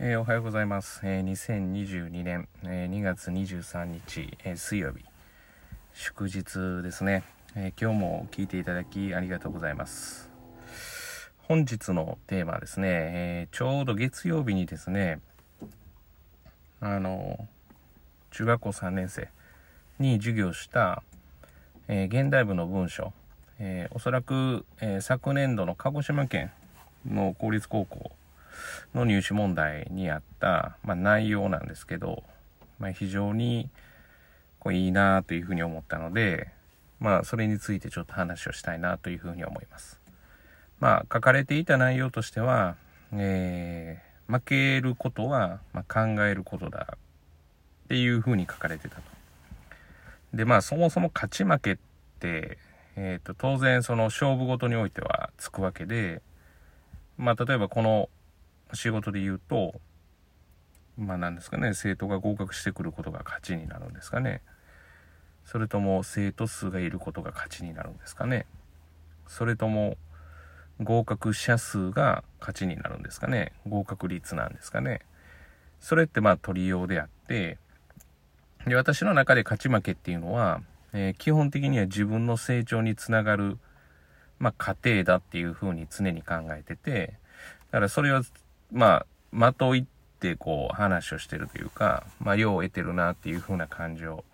えー、おはようございます。えー、2022年、えー、2月23日、え水曜日、祝日ですね、え今日も聞いていただきありがとうございます。本日のテーマはですね、えちょうど月曜日にですね、あの、中学校3年生に授業した、え現代文の文章、えおそらく、え昨年度の鹿児島県の公立高校の入試問題にあった、まあ、内容なんですけど、まあ、非常にこういいなというふうに思ったので、まあ、それについてちょっと話をしたいなというふうに思います。まあ、書かれていた内容としては、えー、負けることは、ま考えることだっていうふうに書かれてたと。で、まあ、そもそも勝ち負けって、えっ、ー、と、当然その勝負ごとにおいてはつくわけで、まあ、例えばこの仕事で言うと、まあ何ですかね、生徒が合格してくることが勝ちになるんですかね。それとも生徒数がいることが勝ちになるんですかね。それとも合格者数が勝ちになるんですかね。合格率なんですかね。それってまあ取りようであって、で私の中で勝ち負けっていうのは、えー、基本的には自分の成長につながる、まあ、過程だっていうふうに常に考えてて、だからそれをまあ、的をいってこう話をしてるというか、まあ、用を得てるなっていう風な感じを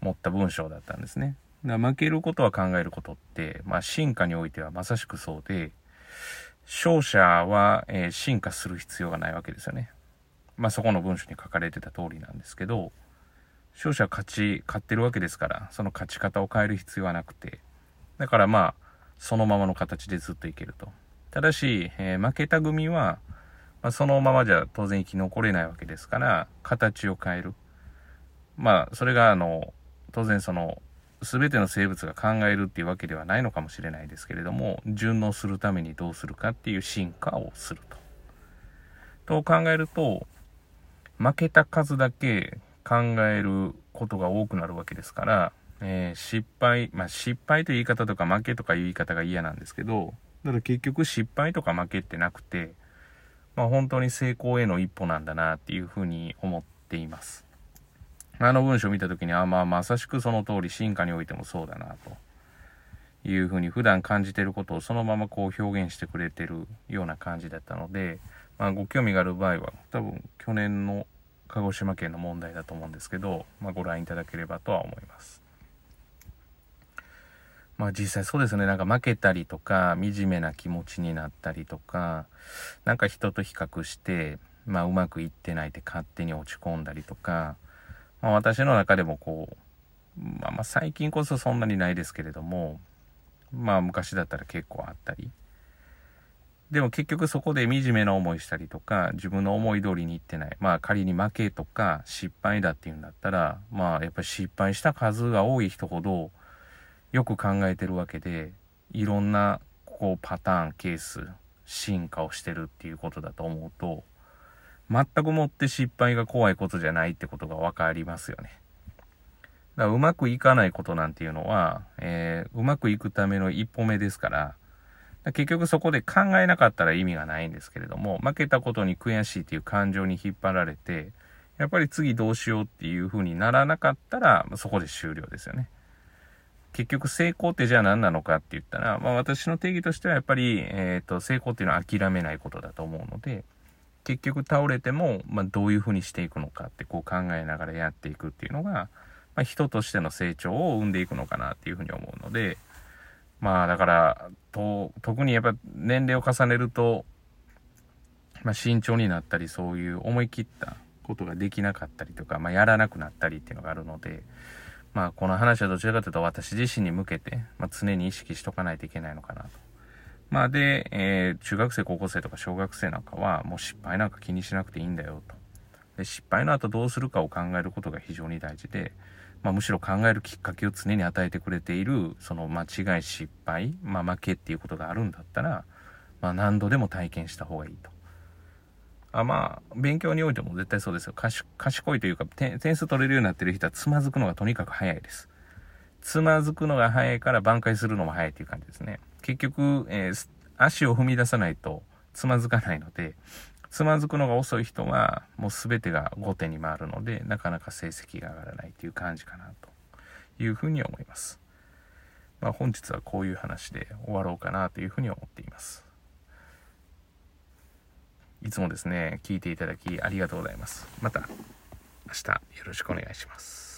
持った文章だったんですね。だから負けることは考えることって、まあ、進化においてはまさしくそうで、勝者は、えー、進化する必要がないわけですよね。まあ、そこの文章に書かれてた通りなんですけど、勝者は勝ち、勝ってるわけですから、その勝ち方を変える必要はなくて、だからまあ、そのままの形でずっといけると。ただし、えー、負けた組は、まあ、そのままじゃ当然生き残れないわけですから、形を変える。まあ、それがあの、当然その、全ての生物が考えるっていうわけではないのかもしれないですけれども、順応するためにどうするかっていう進化をすると。と考えると、負けた数だけ考えることが多くなるわけですから、えー、失敗、まあ、失敗という言い方とか負けとかいう言い方が嫌なんですけど、だから結局失敗とか負けってなくて、まあ、本当に成功への一歩なんだなっていうふうに思っています。あの文章を見た時に、あまあ、まさしくその通り進化においてもそうだなというふうに普段感じてることをそのままこう表現してくれてるような感じだったので、まあ、ご興味がある場合は多分去年の鹿児島県の問題だと思うんですけど、まあ、ご覧いただければとは思います。まあ実際そうですね。なんか負けたりとか、惨めな気持ちになったりとか、なんか人と比較して、まあうまくいってないって勝手に落ち込んだりとか、まあ私の中でもこう、まあまあ最近こそそんなにないですけれども、まあ昔だったら結構あったり。でも結局そこで惨めな思いしたりとか、自分の思い通りにいってない。まあ仮に負けとか失敗だっていうんだったら、まあやっぱり失敗した数が多い人ほど、よく考えてるわけでいろんなこうパターンケース進化をしてるっていうことだと思うと全くもって失敗が怖いことじゃないってことが分かりますよね。だからうまくいかないことなんていうのは、えー、うまくいくための一歩目ですから結局そこで考えなかったら意味がないんですけれども負けたことに悔しいっていう感情に引っ張られてやっぱり次どうしようっていう風にならなかったらそこで終了ですよね。結局成功ってじゃあ何なのかって言ったら、まあ私の定義としてはやっぱり、えっ、ー、と、成功っていうのは諦めないことだと思うので、結局倒れても、まあどういうふうにしていくのかってこう考えながらやっていくっていうのが、まあ人としての成長を生んでいくのかなっていうふうに思うので、まあだから、と、特にやっぱ年齢を重ねると、まあ慎重になったりそういう思い切ったことができなかったりとか、まあやらなくなったりっていうのがあるので、まあこの話はどちらかというと私自身に向けて、まあ、常に意識しとかないといけないのかなと。まあで、えー、中学生、高校生とか小学生なんかはもう失敗なんか気にしなくていいんだよと。で失敗の後どうするかを考えることが非常に大事で、まあ、むしろ考えるきっかけを常に与えてくれているその間違い失敗、まあ、負けっていうことがあるんだったら、まあ、何度でも体験した方がいいと。あまあ、勉強においても絶対そうですよ。賢いというか、点数取れるようになってる人はつまずくのがとにかく早いです。つまずくのが早いから挽回するのも早いという感じですね。結局、えー、足を踏み出さないとつまずかないので、つまずくのが遅い人はもう全てが後手に回るので、なかなか成績が上がらないという感じかなというふうに思います。まあ、本日はこういう話で終わろうかなというふうに思っています。いつもですね、聞いていただきありがとうございます。また明日よろしくお願いします。